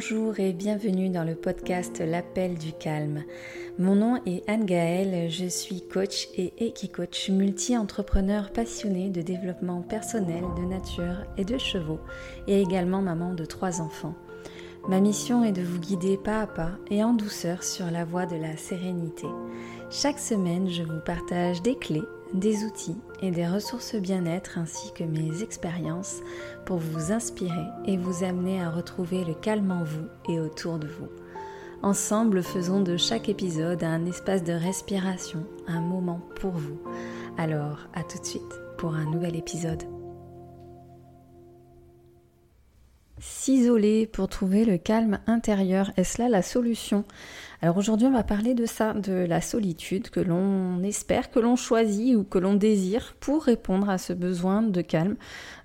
Bonjour et bienvenue dans le podcast L'appel du calme. Mon nom est Anne Gaëlle, je suis coach et équi-coach multi-entrepreneur passionné de développement personnel, de nature et de chevaux et également maman de trois enfants. Ma mission est de vous guider pas à pas et en douceur sur la voie de la sérénité. Chaque semaine, je vous partage des clés des outils et des ressources bien-être ainsi que mes expériences pour vous inspirer et vous amener à retrouver le calme en vous et autour de vous. Ensemble, faisons de chaque épisode un espace de respiration, un moment pour vous. Alors, à tout de suite pour un nouvel épisode. S'isoler pour trouver le calme intérieur, est-ce là la solution? Alors aujourd'hui on va parler de ça, de la solitude que l'on espère, que l'on choisit ou que l'on désire pour répondre à ce besoin de calme.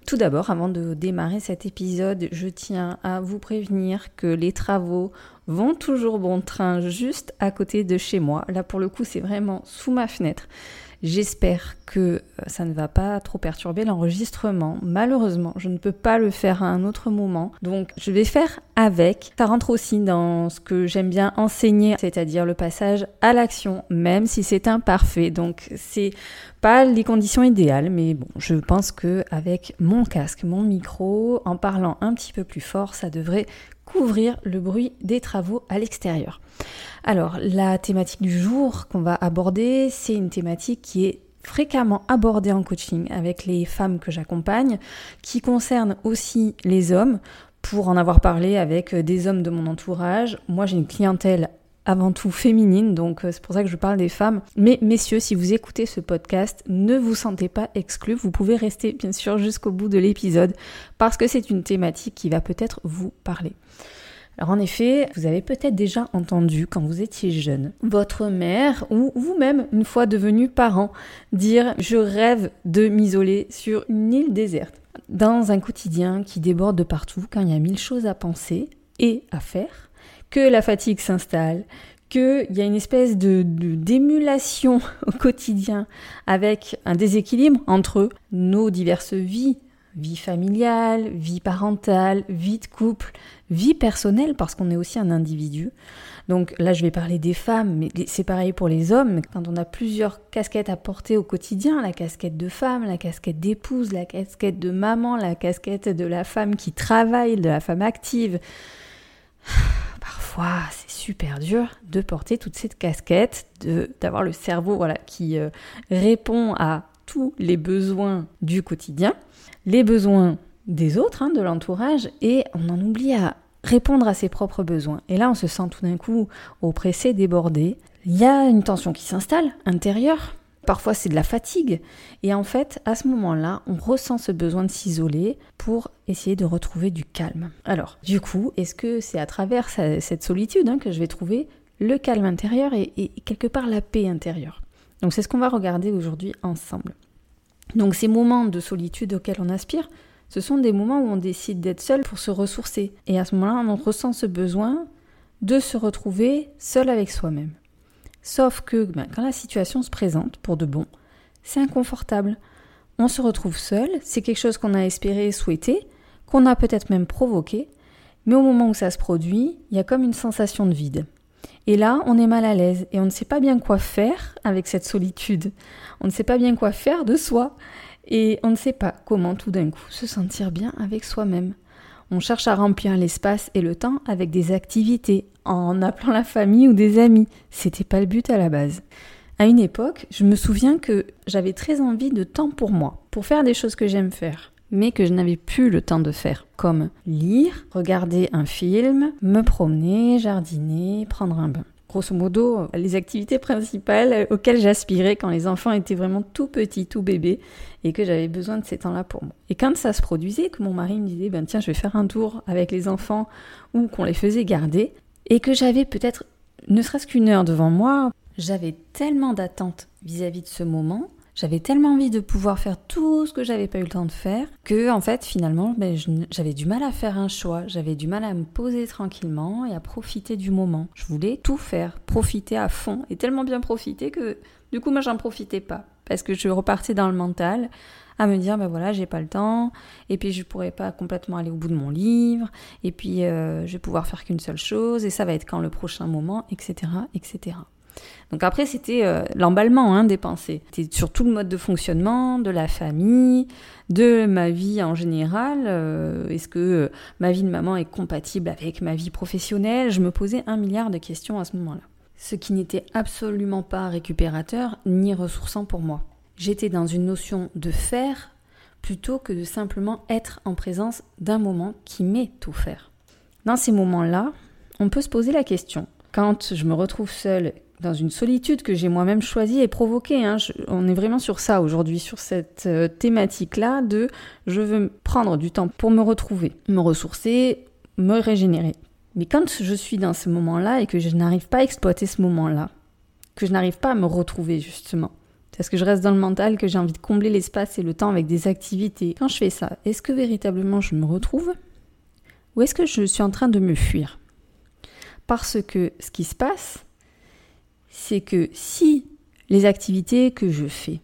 Tout d'abord, avant de démarrer cet épisode, je tiens à vous prévenir que les travaux vont toujours bon train juste à côté de chez moi. Là pour le coup c'est vraiment sous ma fenêtre. J'espère que euh, ça ne va pas trop perturber l'enregistrement. Malheureusement, je ne peux pas le faire à un autre moment. Donc, je vais faire avec. Ça rentre aussi dans ce que j'aime bien enseigner, c'est-à-dire le passage à l'action, même si c'est imparfait. Donc, c'est pas les conditions idéales, mais bon, je pense que avec mon casque, mon micro, en parlant un petit peu plus fort, ça devrait couvrir le bruit des travaux à l'extérieur. Alors, la thématique du jour qu'on va aborder, c'est une thématique qui est fréquemment abordée en coaching avec les femmes que j'accompagne, qui concerne aussi les hommes. Pour en avoir parlé avec des hommes de mon entourage, moi j'ai une clientèle avant tout féminine, donc euh, c'est pour ça que je parle des femmes. Mais messieurs, si vous écoutez ce podcast, ne vous sentez pas exclus, vous pouvez rester bien sûr jusqu'au bout de l'épisode, parce que c'est une thématique qui va peut-être vous parler. Alors en effet, vous avez peut-être déjà entendu quand vous étiez jeune, votre mère ou vous-même, une fois devenu parent, dire je rêve de m'isoler sur une île déserte. Dans un quotidien qui déborde de partout, quand il y a mille choses à penser et à faire, que la fatigue s'installe, qu'il y a une espèce de, d'émulation au quotidien avec un déséquilibre entre nos diverses vies, vie familiale, vie parentale, vie de couple, vie personnelle, parce qu'on est aussi un individu. Donc là, je vais parler des femmes, mais c'est pareil pour les hommes. Quand on a plusieurs casquettes à porter au quotidien, la casquette de femme, la casquette d'épouse, la casquette de maman, la casquette de la femme qui travaille, de la femme active, c'est super dur de porter toute cette casquette, d'avoir le cerveau voilà, qui euh, répond à tous les besoins du quotidien, les besoins des autres, hein, de l'entourage, et on en oublie à répondre à ses propres besoins. Et là, on se sent tout d'un coup oppressé, débordé. Il y a une tension qui s'installe intérieure, Parfois c'est de la fatigue. Et en fait, à ce moment-là, on ressent ce besoin de s'isoler pour essayer de retrouver du calme. Alors, du coup, est-ce que c'est à travers cette solitude hein, que je vais trouver le calme intérieur et, et quelque part la paix intérieure? Donc c'est ce qu'on va regarder aujourd'hui ensemble. Donc ces moments de solitude auxquels on aspire, ce sont des moments où on décide d'être seul pour se ressourcer. Et à ce moment-là, on ressent ce besoin de se retrouver seul avec soi-même. Sauf que ben, quand la situation se présente pour de bon, c'est inconfortable. On se retrouve seul, c'est quelque chose qu'on a espéré, souhaité, qu'on a peut-être même provoqué, mais au moment où ça se produit, il y a comme une sensation de vide. Et là, on est mal à l'aise et on ne sait pas bien quoi faire avec cette solitude. On ne sait pas bien quoi faire de soi et on ne sait pas comment tout d'un coup se sentir bien avec soi-même. On cherche à remplir l'espace et le temps avec des activités, en appelant la famille ou des amis. C'était pas le but à la base. À une époque, je me souviens que j'avais très envie de temps pour moi, pour faire des choses que j'aime faire, mais que je n'avais plus le temps de faire, comme lire, regarder un film, me promener, jardiner, prendre un bain grosso modo les activités principales auxquelles j'aspirais quand les enfants étaient vraiment tout petits, tout bébés, et que j'avais besoin de ces temps-là pour moi. Et quand ça se produisait, que mon mari me disait, ben tiens, je vais faire un tour avec les enfants, ou qu'on les faisait garder, et que j'avais peut-être ne serait-ce qu'une heure devant moi, j'avais tellement d'attentes vis-à-vis de ce moment j'avais tellement envie de pouvoir faire tout ce que j'avais pas eu le temps de faire que, en fait, finalement, ben, j'avais du mal à faire un choix. J'avais du mal à me poser tranquillement et à profiter du moment. Je voulais tout faire, profiter à fond et tellement bien profiter que, du coup, moi, j'en profitais pas parce que je repartais dans le mental à me dire ben voilà j'ai pas le temps et puis je pourrais pas complètement aller au bout de mon livre et puis euh, je vais pouvoir faire qu'une seule chose et ça va être quand le prochain moment etc etc donc après c'était euh, l'emballement hein, des pensées. C'était sur tout le mode de fonctionnement de la famille de ma vie en général euh, est-ce que ma vie de maman est compatible avec ma vie professionnelle? Je me posais un milliard de questions à ce moment-là. Ce qui n'était absolument pas récupérateur ni ressourçant pour moi. J'étais dans une notion de faire plutôt que de simplement être en présence d'un moment qui m'est offert. Dans ces moments-là, on peut se poser la question, quand je me retrouve seule dans une solitude que j'ai moi-même choisie et provoquée, hein, on est vraiment sur ça aujourd'hui, sur cette euh, thématique-là de je veux prendre du temps pour me retrouver, me ressourcer, me régénérer. Mais quand je suis dans ce moment-là et que je n'arrive pas à exploiter ce moment-là, que je n'arrive pas à me retrouver justement, parce que je reste dans le mental, que j'ai envie de combler l'espace et le temps avec des activités. Quand je fais ça, est-ce que véritablement je me retrouve Ou est-ce que je suis en train de me fuir? Parce que ce qui se passe, c'est que si les activités que je fais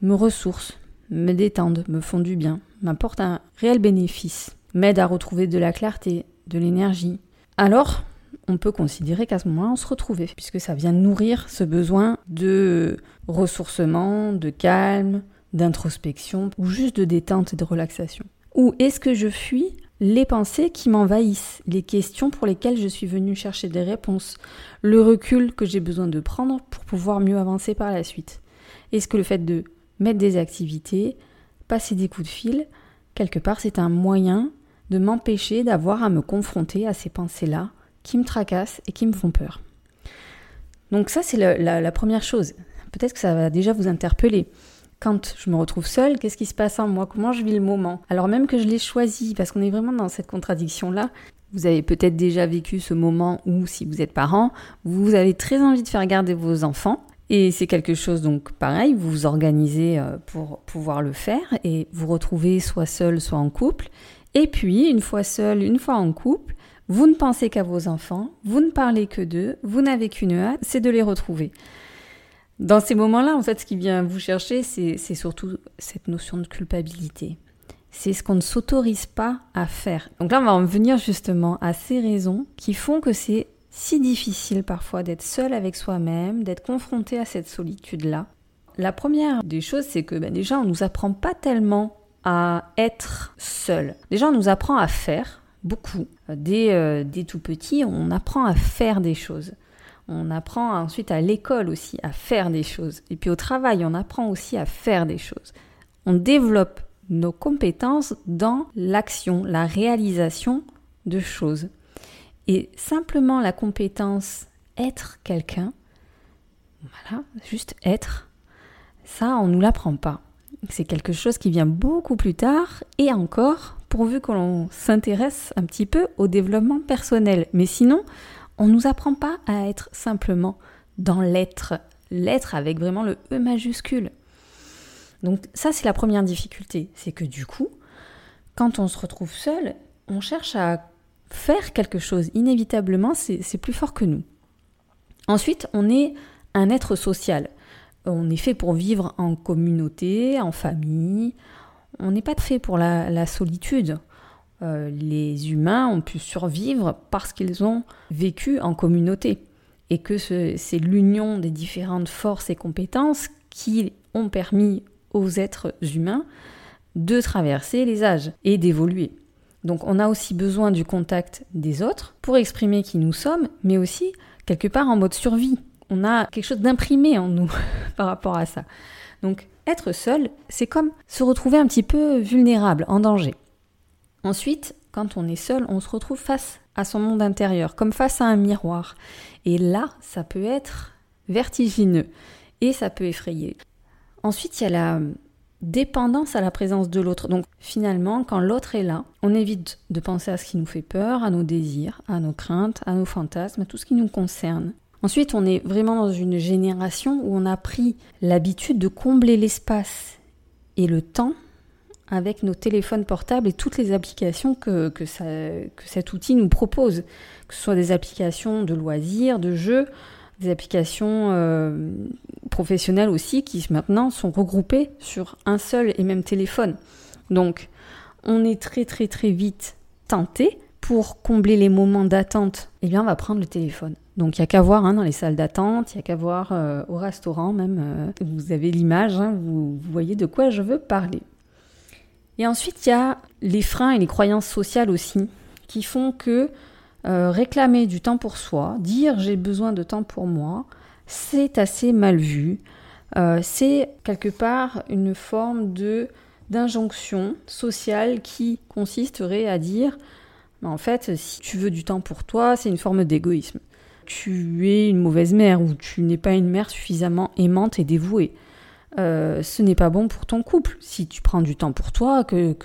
me ressourcent, me détendent, me font du bien, m'apportent un réel bénéfice, m'aident à retrouver de la clarté, de l'énergie, alors on peut considérer qu'à ce moment-là, on se retrouvait, puisque ça vient nourrir ce besoin de ressourcement, de calme, d'introspection, ou juste de détente et de relaxation. Ou est-ce que je fuis les pensées qui m'envahissent, les questions pour lesquelles je suis venue chercher des réponses, le recul que j'ai besoin de prendre pour pouvoir mieux avancer par la suite Est-ce que le fait de mettre des activités, passer des coups de fil, quelque part c'est un moyen de m'empêcher d'avoir à me confronter à ces pensées-là qui me tracassent et qui me font peur. Donc ça, c'est la, première chose. Peut-être que ça va déjà vous interpeller. Quand je me retrouve seule, qu'est-ce qui se passe en moi? Comment je vis le moment? Alors même que je l'ai choisi, parce qu'on est vraiment dans cette contradiction-là, vous avez peut-être déjà vécu ce moment où, si vous êtes parent, vous avez très envie de faire garder vos enfants. Et c'est quelque chose, donc pareil, vous vous organisez euh, pour pouvoir le faire et vous retrouvez soit seul, soit en couple. Et puis, une fois seul, une fois en couple, vous ne pensez qu'à vos enfants, vous ne parlez que d'eux, vous n'avez qu'une hâte, c'est de les retrouver. Dans ces moments-là, en fait, ce qui vient vous chercher, c'est surtout cette notion de culpabilité. C'est ce qu'on ne s'autorise pas à faire. Donc là, on va en venir justement à ces raisons qui font que c'est si difficile parfois d'être seul avec soi-même, d'être confronté à cette solitude-là. La première des choses, c'est que ben, déjà, on ne nous apprend pas tellement à être seul. Déjà, on nous apprend à faire, beaucoup. Dès, euh, dès tout petit, on apprend à faire des choses. On apprend ensuite à l'école aussi à faire des choses. Et puis au travail, on apprend aussi à faire des choses. On développe nos compétences dans l'action, la réalisation de choses. Et simplement la compétence être quelqu'un, voilà, juste être, ça, on ne nous l'apprend pas. C'est quelque chose qui vient beaucoup plus tard et encore pourvu que l'on s'intéresse un petit peu au développement personnel. Mais sinon, on ne nous apprend pas à être simplement dans l'être, l'être avec vraiment le E majuscule. Donc ça, c'est la première difficulté, c'est que du coup, quand on se retrouve seul, on cherche à faire quelque chose. Inévitablement, c'est plus fort que nous. Ensuite, on est un être social. On est fait pour vivre en communauté, en famille, on n'est pas fait pour la, solitude. Euh, les humains ont pu survivre parce qu'ils ont vécu en communauté et que c'est l'union des différentes forces et compétences qui ont permis aux êtres humains de traverser les âges et d'évoluer. Donc on a aussi besoin du contact des autres pour exprimer qui nous sommes, mais aussi quelque part en mode survie. On a quelque chose d'imprimé en nous par rapport à ça. Donc être seul, c'est comme se retrouver un petit peu vulnérable, en danger. Ensuite, quand on est seul, on se retrouve face à son monde intérieur, comme face à un miroir. Et là, ça peut être vertigineux et ça peut effrayer. Ensuite, il y a la dépendance à la présence de l'autre. Donc finalement, quand l'autre est là, on évite de penser à ce qui nous fait peur, à nos désirs, à nos craintes, à nos fantasmes, à tout ce qui nous concerne. Ensuite, on est vraiment dans une génération où on a pris l'habitude de combler l'espace et le temps avec nos téléphones portables et toutes les applications que, que, cet outil nous propose, que ce soit des applications de loisirs, de jeux, des applications euh, professionnelles aussi qui maintenant sont regroupées sur un seul et même téléphone. Donc, on est très très très vite tenté pour combler les moments d'attente. Eh bien, on va prendre le téléphone. Donc il n'y a qu'à voir hein, dans les salles d'attente, il n'y a qu'à voir euh, au restaurant même. Euh, vous avez l'image, hein, vous, voyez de quoi je veux parler. Et ensuite, il y a les freins et les croyances sociales aussi, qui font que euh, réclamer du temps pour soi, dire j'ai besoin de temps pour moi, c'est assez mal vu. c'est quelque part une forme de d'injonction sociale qui consisterait à dire en fait, si tu veux du temps pour toi, c'est une forme d'égoïsme tu es une mauvaise mère ou tu n'es pas une mère suffisamment aimante et dévouée. Euh, ce n'est pas bon pour ton couple. Si tu prends du temps pour toi, que,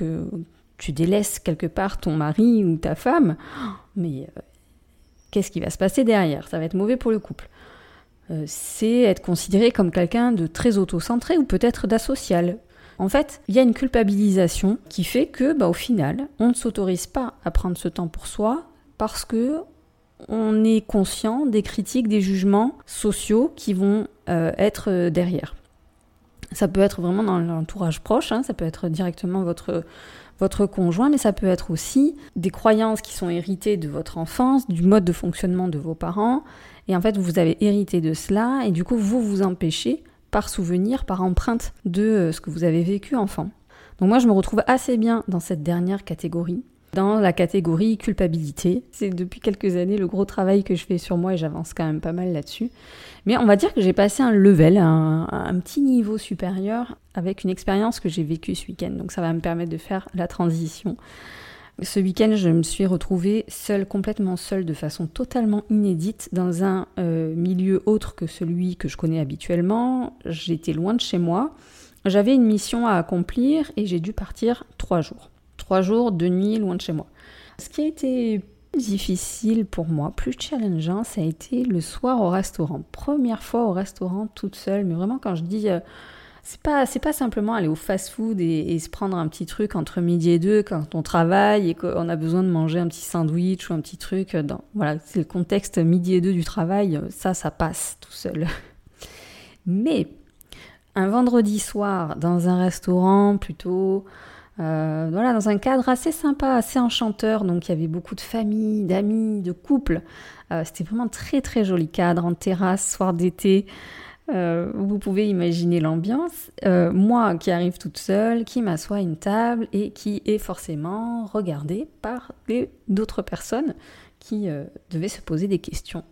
tu délaisses quelque part ton mari ou ta femme, mais euh, qu'est-ce qui va se passer derrière? Ça va être mauvais pour le couple. Euh, c'est être considéré comme quelqu'un de très auto-centré ou peut-être d'asocial. En fait, il y a une culpabilisation qui fait que, bah, au final, on ne s'autorise pas à prendre ce temps pour soi parce que on est conscient des critiques, des jugements sociaux qui vont être derrière. Ça peut être vraiment dans l'entourage proche, hein, ça peut être directement votre, votre conjoint, mais ça peut être aussi des croyances qui sont héritées de votre enfance, du mode de fonctionnement de vos parents. Et en fait, vous avez hérité de cela, et du coup, vous vous empêchez par souvenir, par empreinte de euh, ce que vous avez vécu enfant. Donc moi, je me retrouve assez bien dans cette dernière catégorie dans la catégorie culpabilité. C'est depuis quelques années le gros travail que je fais sur moi et j'avance quand même pas mal là-dessus. Mais on va dire que j'ai passé un level, un, un, petit niveau supérieur avec une expérience que j'ai vécue ce week-end. Donc ça va me permettre de faire la transition. Ce week-end, je me suis retrouvée seule, complètement seule, de façon totalement inédite, dans un euh, milieu autre que celui que je connais habituellement. J'étais loin de chez moi. J'avais une mission à accomplir et j'ai dû partir trois jours. Trois jours, deux nuits loin de chez moi. Ce qui a été difficile pour moi, plus challengeant, ça a été le soir au restaurant. Première fois au restaurant toute seule, mais vraiment quand je dis euh, c'est pas c'est pas simplement aller au fast-food et, se prendre un petit truc entre midi et deux quand on travaille et qu'on a besoin de manger un petit sandwich ou un petit truc. Dans, voilà, c'est le contexte midi et deux du travail, ça ça passe tout seul. Mais un vendredi soir dans un restaurant plutôt euh, voilà, dans un cadre assez sympa, assez enchanteur. Donc il y avait beaucoup de familles, d'amis, de couples. Euh, c'était vraiment très très joli cadre en terrasse, soir d'été. Euh, vous pouvez imaginer l'ambiance. moi qui arrive toute seule, qui m'assois à une table et qui est forcément regardée par d'autres personnes qui devaient se poser des questions.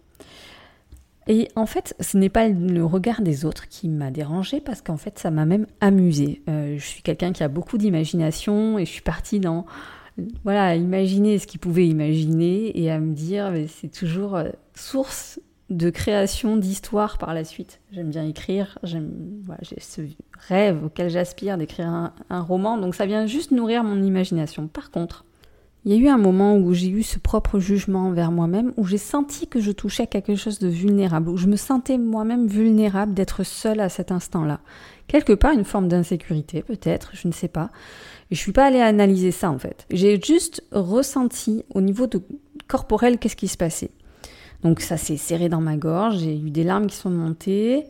Et en fait, ce n'est pas le regard des autres qui m'a dérangé parce qu'en fait, ça m'a même amusé. Euh, je suis quelqu'un qui a beaucoup d'imagination et je suis partie dans voilà, imaginer ce qu'il pouvait imaginer et à me dire c'est toujours euh, source de création d'histoire par la suite. J'aime bien écrire, j'aime j'ai ce rêve auquel j'aspire d'écrire un roman, donc ça vient juste nourrir mon imagination. Par contre, il y a eu un moment où j'ai eu ce propre jugement envers moi-même, où j'ai senti que je touchais quelque chose de vulnérable, où je me sentais moi-même vulnérable d'être seule à cet instant-là. Quelque part, une forme d'insécurité, peut-être, je ne sais pas. Je suis pas allée analyser ça, en fait. J'ai juste ressenti, au niveau corporel, qu'est-ce qui se passait. Donc ça s'est serré dans ma gorge, j'ai eu des larmes qui sont montées,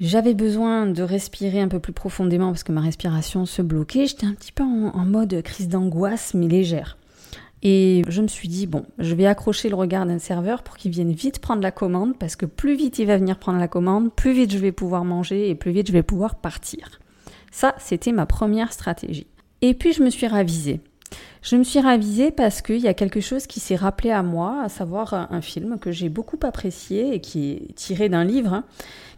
j'avais besoin de respirer un peu plus profondément parce que ma respiration se bloquait. J'étais un petit peu en, mode crise d'angoisse, mais légère. Et je me suis dit, bon, je vais accrocher le regard d'un serveur pour qu'il vienne vite prendre la commande, parce que plus vite il va venir prendre la commande, plus vite je vais pouvoir manger et plus vite je vais pouvoir partir. Ça, c'était ma première stratégie. Et puis je me suis ravisée. Je me suis ravisée parce qu'il y a quelque chose qui s'est rappelé à moi, à savoir un film que j'ai beaucoup apprécié et qui est tiré d'un livre. Hein,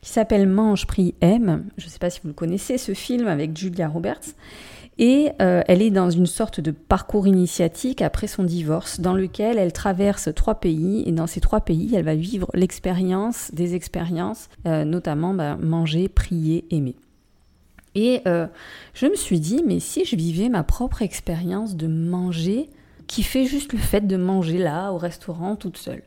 qui s'appelle Mange, Prie, Aime. Je ne sais pas si vous le connaissez, ce film avec Julia Roberts. Et euh, elle est dans une sorte de parcours initiatique après son divorce, dans lequel elle traverse trois pays, et dans ces trois pays, elle va vivre l'expérience des expériences, euh, notamment bah, manger, prier, aimer. Et euh, je me suis dit, mais si je vivais ma propre expérience de manger, qui fait juste le fait de manger là, au restaurant, toute seule.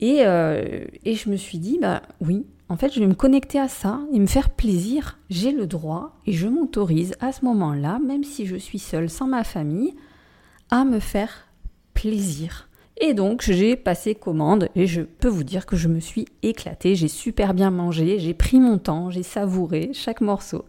Et, et je me suis dit, bah oui, en fait, je vais me connecter à ça et me faire plaisir. J'ai le droit et je m'autorise à ce moment-là, même si je suis seule sans ma famille, à me faire plaisir Et donc j'ai passé commande et je peux vous dire que je me suis éclatée, j'ai super bien mangé, j'ai pris mon temps, j'ai savouré chaque morceau.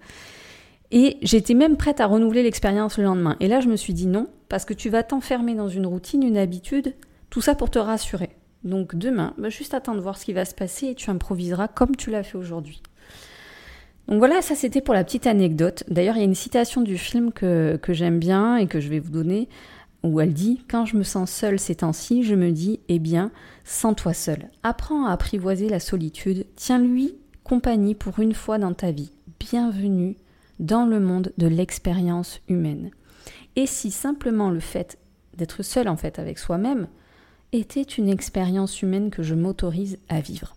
Et j'étais même prête à renouveler l'expérience le lendemain. Et là je me suis dit non, parce que tu vas t'enfermer dans une routine, une habitude, tout ça pour te rassurer. Donc demain, bah, juste attends de voir ce qui va se passer et tu improviseras comme tu l'as fait aujourd'hui. Donc voilà, ça c'était pour la petite anecdote. D'ailleurs, il y a une citation du film que, que j'aime bien et que je vais vous donner, où elle dit Quand je me sens seule ces temps-ci, je me dis Eh bien, sens-toi seule. Apprends à apprivoiser la solitude. Tiens-lui compagnie pour une fois dans ta vie. Bienvenue dans le monde de l'expérience humaine. Et si simplement le fait d'être seul en fait avec soi-même était une expérience humaine que je m'autorise à vivre.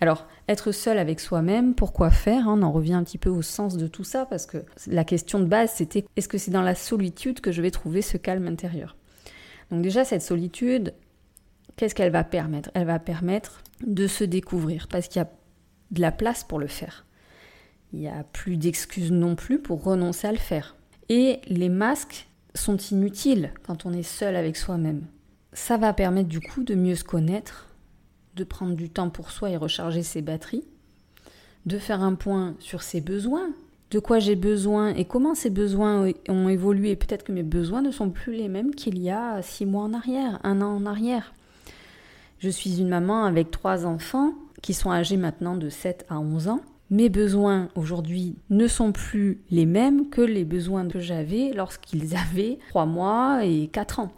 Alors, être seul avec soi-même, pourquoi faire hein, On en revient un petit peu au sens de tout ça, parce que la question de base, c'était est-ce que c'est dans la solitude que je vais trouver ce calme intérieur? Donc déjà, cette solitude, qu'est-ce qu'elle va permettre? Elle va permettre de se découvrir, parce qu'il y a de la place pour le faire. Il n'y a plus d'excuses non plus pour renoncer à le faire. Et les masques sont inutiles quand on est seul avec soi-même. Ça va permettre du coup de mieux se connaître, de prendre du temps pour soi et recharger ses batteries, de faire un point sur ses besoins, de quoi j'ai besoin et comment ces besoins ont évolué. Peut-être que mes besoins ne sont plus les mêmes qu'il y a six mois en arrière, un an en arrière. Je suis une maman avec trois enfants qui sont âgés maintenant de 7 à 11 ans. Mes besoins aujourd'hui ne sont plus les mêmes que les besoins que j'avais lorsqu'ils avaient 3 mois et 4 ans.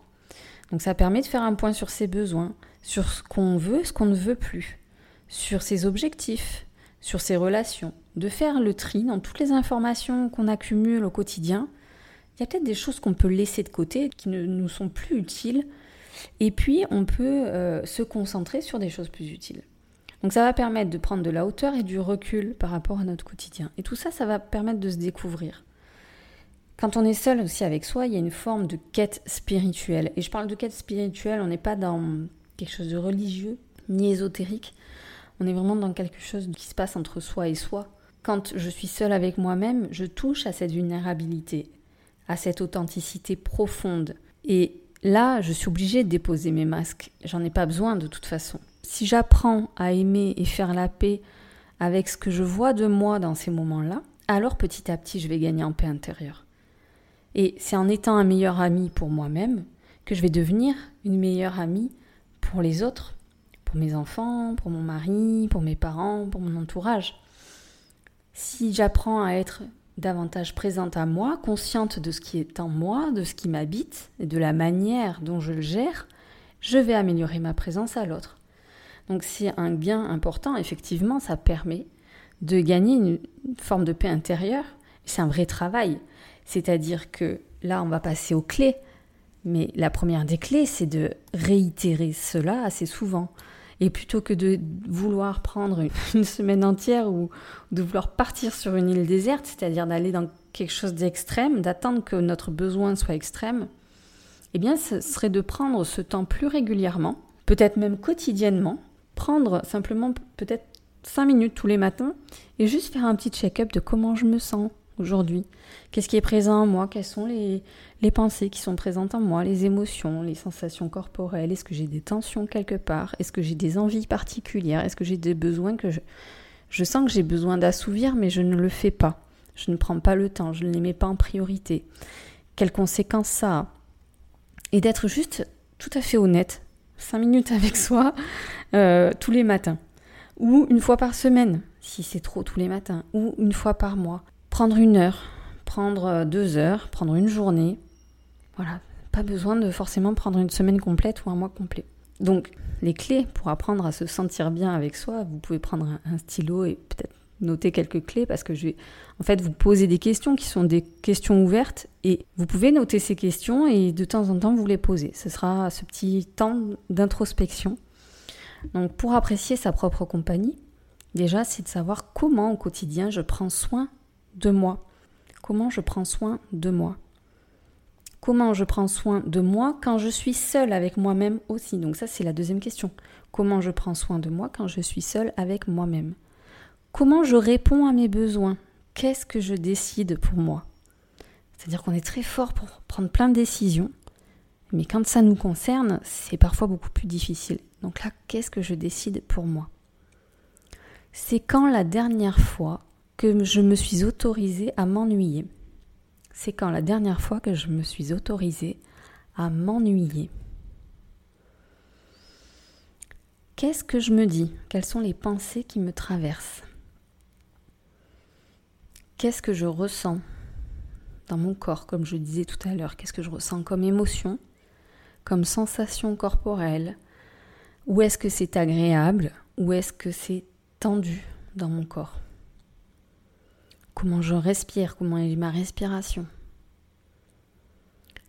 Donc ça permet de faire un point sur ses besoins, sur ce qu'on veut, ce qu'on ne veut plus, sur ses objectifs, sur ses relations, de faire le tri dans toutes les informations qu'on accumule au quotidien. Il y a peut-être des choses qu'on peut laisser de côté, qui ne nous sont plus utiles, et puis on peut euh, se concentrer sur des choses plus utiles. Donc ça va permettre de prendre de la hauteur et du recul par rapport à notre quotidien. Et tout ça, ça va permettre de se découvrir. Quand on est seul aussi avec soi, il y a une forme de quête spirituelle. Et je parle de quête spirituelle, on n'est pas dans quelque chose de religieux, ni ésotérique. On est vraiment dans quelque chose qui se passe entre soi et soi. Quand je suis seule avec moi-même, je touche à cette vulnérabilité, à cette authenticité profonde. Et là, je suis obligée de déposer mes masques. J'en ai pas besoin de toute façon. Si j'apprends à aimer et faire la paix avec ce que je vois de moi dans ces moments-là, alors petit à petit, je vais gagner en paix intérieure. Et c'est en étant un meilleur ami pour moi-même que je vais devenir une meilleure amie pour les autres, pour mes enfants, pour mon mari, pour mes parents, pour mon entourage. Si j'apprends à être davantage présente à moi, consciente de ce qui est en moi, de ce qui m'habite et de la manière dont je le gère, je vais améliorer ma présence à l'autre. Donc c'est un gain important, effectivement, ça permet de gagner une forme de paix intérieure. C'est un vrai travail. C'est-à-dire que là, on va passer aux clés. Mais la première des clés, c'est de réitérer cela assez souvent. Et plutôt que de vouloir prendre une semaine entière ou de vouloir partir sur une île déserte, c'est-à-dire d'aller dans quelque chose d'extrême, d'attendre que notre besoin soit extrême, eh bien, ce serait de prendre ce temps plus régulièrement, peut-être même quotidiennement, prendre simplement peut-être cinq minutes tous les matins et juste faire un petit check-up de comment je me sens, aujourd'hui. Qu'est-ce qui est présent en moi? Quelles sont les, les pensées qui sont présentes en moi, les émotions, les sensations corporelles? Est-ce que j'ai des tensions quelque part? Est-ce que j'ai des envies particulières? Est-ce que j'ai des besoins que je... Je sens que j'ai besoin d'assouvir, mais je ne le fais pas. Je ne prends pas le temps, je ne les mets pas en priorité. Quelles conséquences ça a? Et d'être juste tout à fait honnête, cinq minutes avec soi, euh, tous les matins. Ou une fois par semaine, si c'est trop tous les matins. Ou une fois par mois prendre une heure, prendre euh, deux heures, prendre une journée. Voilà, pas besoin de forcément prendre une semaine complète ou un mois complet. Donc, les clés pour apprendre à se sentir bien avec soi, vous pouvez prendre un, stylo et peut-être noter quelques clés parce que je vais en fait vous poser des questions qui sont des questions ouvertes et vous pouvez noter ces questions et de temps en temps vous les poser. Ce sera ce petit temps d'introspection. Donc pour apprécier sa propre compagnie, déjà c'est de savoir comment au quotidien je prends soin de moi Comment je prends soin de moi Comment je prends soin de moi quand je suis seule avec moi-même aussi Donc ça c'est la deuxième question. Comment je prends soin de moi quand je suis seule avec moi-même Comment je réponds à mes besoins? Qu'est-ce que je décide pour moi? C'est-à-dire qu'on est très fort pour prendre plein de décisions, Mais quand ça nous concerne, c'est parfois beaucoup plus difficile. Donc là, qu'est-ce que je décide pour moi? C'est quand la dernière fois que je me suis autorisée à m'ennuyer. C'est quand la dernière fois que je me suis autorisée à m'ennuyer. Qu'est-ce que je me dis? Quelles sont les pensées qui me traversent? Qu'est-ce que je ressens dans mon corps, comme je disais tout à l'heure? Qu'est-ce que je ressens comme émotion, comme sensation corporelle? Où est-ce que c'est agréable? Ou est-ce que c'est tendu dans mon corps? Comment je respire? Comment est ma respiration?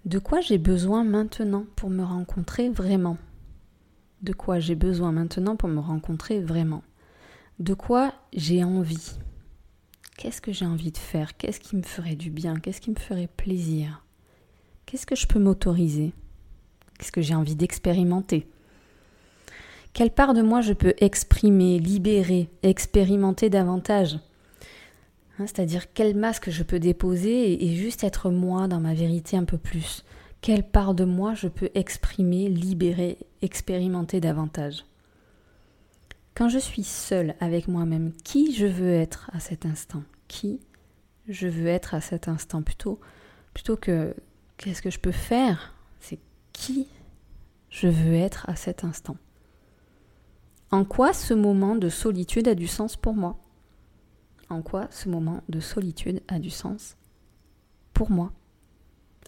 De quoi j'ai besoin maintenant pour me rencontrer vraiment? De quoi j'ai besoin maintenant pour me rencontrer vraiment, de quoi j'ai envie, qu'est-ce que j'ai envie de faire, qu'est-ce qui me ferait du bien, qu'est-ce qui me ferait plaisir, qu'est-ce que je peux m'autoriser, qu'est-ce que j'ai envie d'expérimenter? Quelle part de moi je peux exprimer, libérer, expérimenter davantage? Hein, C'est-à-dire quel masque je peux déposer et juste être moi dans ma vérité un peu plus? Quelle part de moi je peux exprimer, libérer, expérimenter davantage? Quand je suis seule avec moi-même, qui je veux être à cet instant? Qui je veux être à cet instant? Plutôt plutôt que qu'est-ce que je peux faire? C'est qui je veux être à cet instant? En quoi ce moment de solitude a du sens pour moi? En quoi ce moment de solitude a du sens pour moi?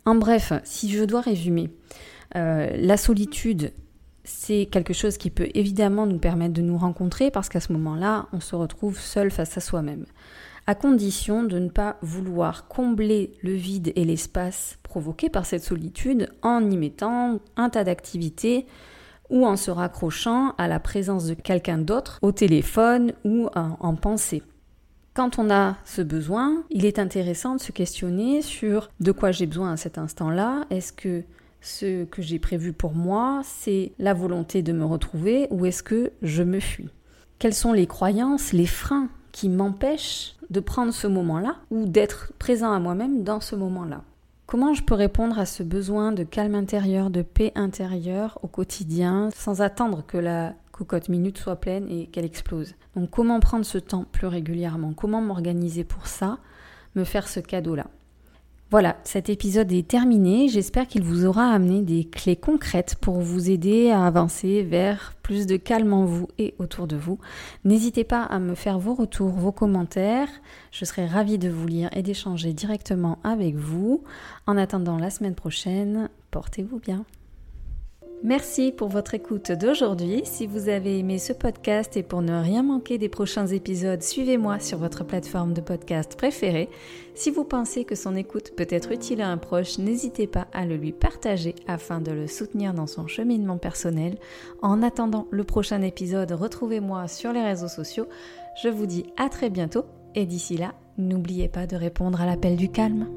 En bref, si je dois résumer, euh, la solitude, c'est quelque chose qui peut évidemment nous permettre de nous rencontrer parce qu'à ce moment-là, on se retrouve seul face à soi-même. À condition de ne pas vouloir combler le vide et l'espace provoqués par cette solitude en y mettant un tas d'activités ou en se raccrochant à la présence de quelqu'un d'autre au téléphone ou en pensée. Quand on a ce besoin, il est intéressant de se questionner sur de quoi j'ai besoin à cet instant-là. Est-ce que ce que j'ai prévu pour moi, c'est la volonté de me retrouver ou est-ce que je me fuis? Quelles sont les croyances, les freins qui m'empêchent de prendre ce moment-là ou d'être présent à moi-même dans ce moment-là? Comment je peux répondre à ce besoin de calme intérieur, de paix intérieure au quotidien sans attendre que la cocotte minute soit pleine et qu'elle explose? Donc comment prendre ce temps plus régulièrement? Comment m'organiser pour ça? Me faire ce cadeau-là? Voilà, cet épisode est terminé. J'espère qu'il vous aura amené des clés concrètes pour vous aider à avancer vers plus de calme en vous et autour de vous. N'hésitez pas à me faire vos retours, vos commentaires. Je serai ravie de vous lire et d'échanger directement avec vous. En attendant la semaine prochaine, portez-vous bien. Merci pour votre écoute d'aujourd'hui. Si vous avez aimé ce podcast et pour ne rien manquer des prochains épisodes, suivez-moi sur votre plateforme de podcast préférée. Si vous pensez que son écoute peut être utile à un proche, n'hésitez pas à le lui partager afin de le soutenir dans son cheminement personnel. En attendant le prochain épisode, retrouvez-moi sur les réseaux sociaux. Je vous dis à très bientôt et d'ici là, n'oubliez pas de répondre à l'appel du calme.